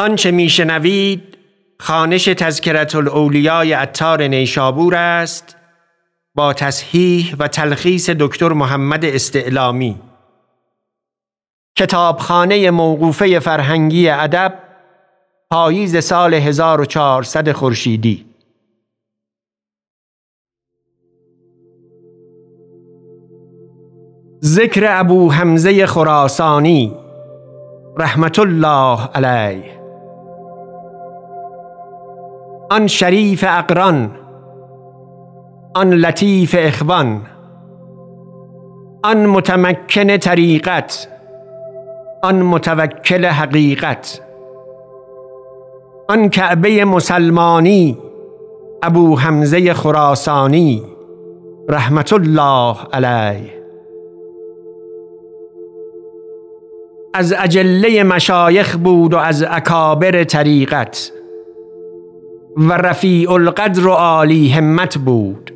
آنچه میشنوید خانش تذکرت الاولیای اتار نیشابور است با تصحیح و تلخیص دکتر محمد استعلامی. کتابخانه موقوفه فرهنگی ادب پاییز سال 1400 خورشیدی. ذکر ابو حمزه خراسانی رحمت الله علیه. آن شریف اقران آن لطیف اخوان آن متمکن طریقت آن متوکل حقیقت آن کعبه مسلمانی ابو حمزه خراسانی رحمت الله علیه. از اجله مشایخ بود و از اکابر طریقت. و رفیع القدر و عالی همت بود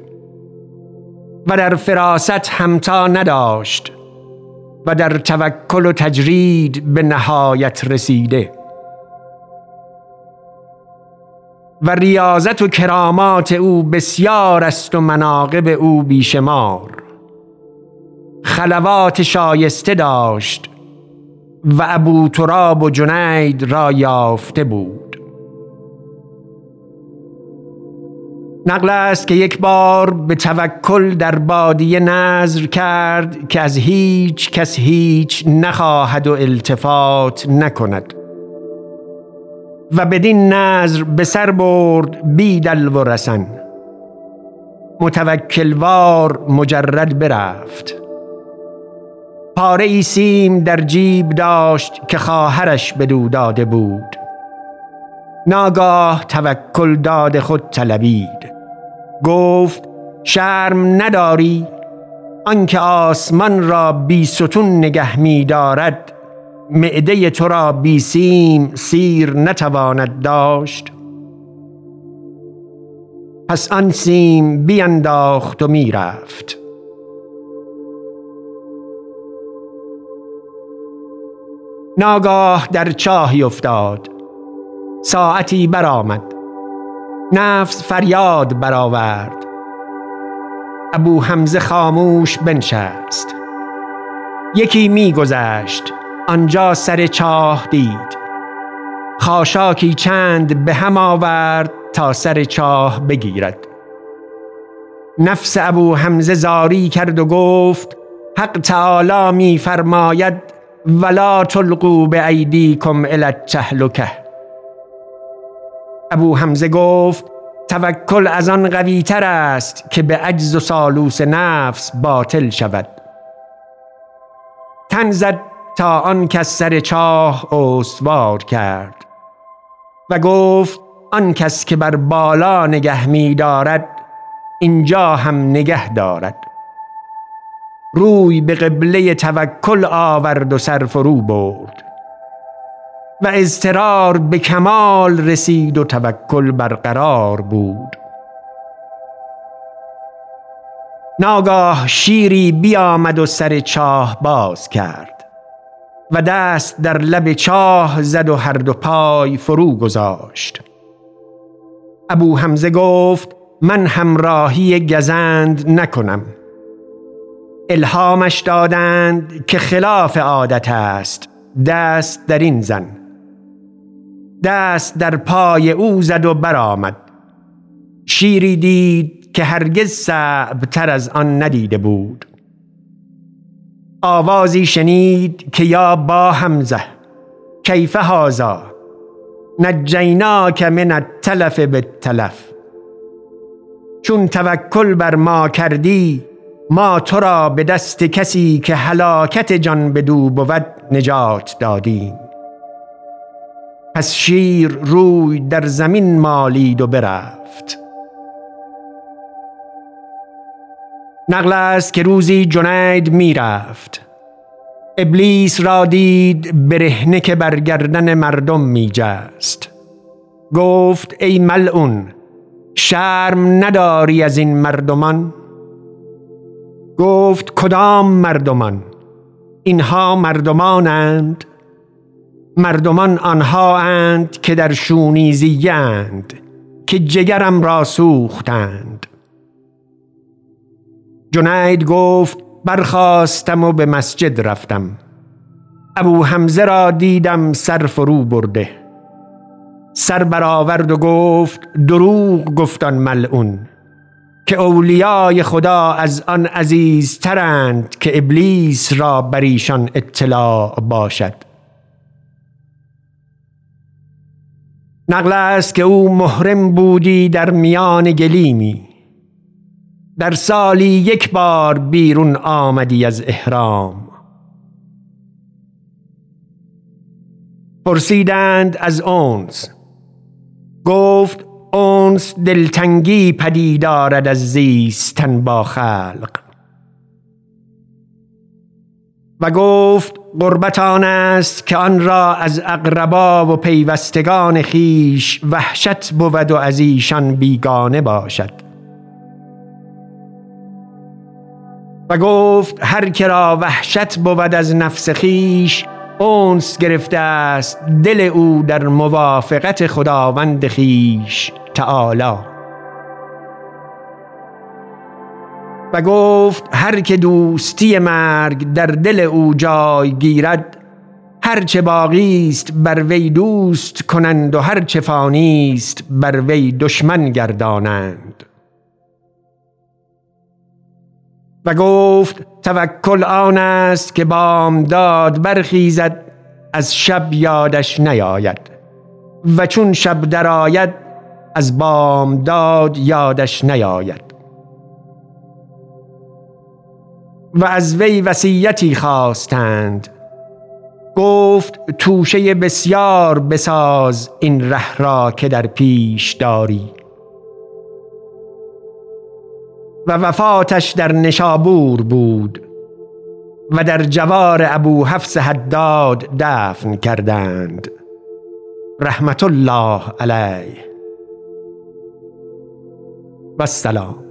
و در فراست همتا نداشت و در توکل و تجرید به نهایت رسیده و ریاضت و کرامات او بسیار است و مناقب او بیشمار. خلوات شایسته داشت و ابو تراب و جنید را یافته بود. نقل است که یک بار به توکل در بادیه نظر کرد که از هیچ کس هیچ نخواهد و التفات نکند. و بدین نظر به سر برد بی دل و رسن. متوکلوار مجرد برفت. پاره ای سیم در جیب داشت که خواهرش بدو داده بود. ناگاه توکل داد خود طلبید. گفت شرم نداری؟ آنکه آسمان را بی ستون نگه می دارد معده تو را بی سیم سیر نتواند داشت. پس آن سیم بینداخت و می‌رفت ناگاه در چاهی افتاد. ساعتی برآمد. نفس فریاد برآورد. ابو حمزه خاموش بنشست. یکی میگذشت آنجا سر چاه دید. خاشاکی چند به هم آورد تا سر چاه بگیرد. نفس ابو حمزه زاری کرد و گفت حق تعالی می فرماید ولا تلقوا به ایدیکم الی التهلکه. ابو حمزه گفت توکل از آن قوی تر است که به عجز و سالوس نفس باطل شود. تن زد تا آن کس سر چاه استوار کرد و گفت آن کس که بر بالا نگه می دارد اینجا هم نگه دارد. روی به قبله توکل آورد و سر فرو برد. و اضطرار به کمال رسید و توکل برقرار بود. ناگاه شیری بیامد و سر چاه باز کرد و دست در لب چاه زد و هر دو پای فرو گذاشت. ابو حمزه گفت من همراهی گزند نکنم. الهامش دادند که خلاف عادت است. دست در این زن. دست در پای او زد و برآمد. شیری دید که هرگز صعب تر از آن ندیده بود. آوازی شنید که یا با همزه کیف هازا نجیناک من التلف بالتلف. چون توکل بر ما کردی ما تو را به دست کسی که هلاکت جان بدو بود نجات دادیم. پس شیر روی در زمین مالید و برفت. نقل است که روزی جنید می‌رفت. ابلیس را دید برهنه که بر گردن مردم می جست گفت ای ملعون شرم نداری از این مردمان؟ گفت کدام مردمان؟ اینها مردمانند؟ مردمان آنها اند که در شونیزی اند که جگرم را سوختند. جنید گفت برخواستم و به مسجد رفتم. ابو حمزه را دیدم سر فرو برده. سر برآورد و گفت دروغ گفتان ملعون که اولیای خدا از آن عزیزترند که ابلیس را بر ایشان اطلاع باشد. نقل است که او محرم بودی در میان گلیمی. در سالی یک بار بیرون آمدی از احرام. پرسیدند از اونس. گفت اونس دلتنگی پدید دارد از زیستن با خلق. و گفت قربت آن است که آن را از اقربا و پیوستگان خیش وحشت بود و از ایشان بیگانه باشد. و گفت هر که را وحشت بود از نفس خیش اونس گرفته است دل او در موافقت خداوند خیش تعالی. و گفت هر که دوستی مرگ در دل او جای گیرد هرچه باقی است بر وی دوست کنند و هرچه فانی است بر وی دشمن گردانند. و گفت توکل آن است که بامداد برخیزد از شب یادش نیاید. و چون شب درآید از بامداد یادش نیاید. و از وی وصیتی خواستند. گفت توشه بسیار بساز این ره را که در پیش داری. و وفاتش در نشابور بود و در جوار ابو حفص حداد دفن کردند. رحمت الله علیه. و السلام.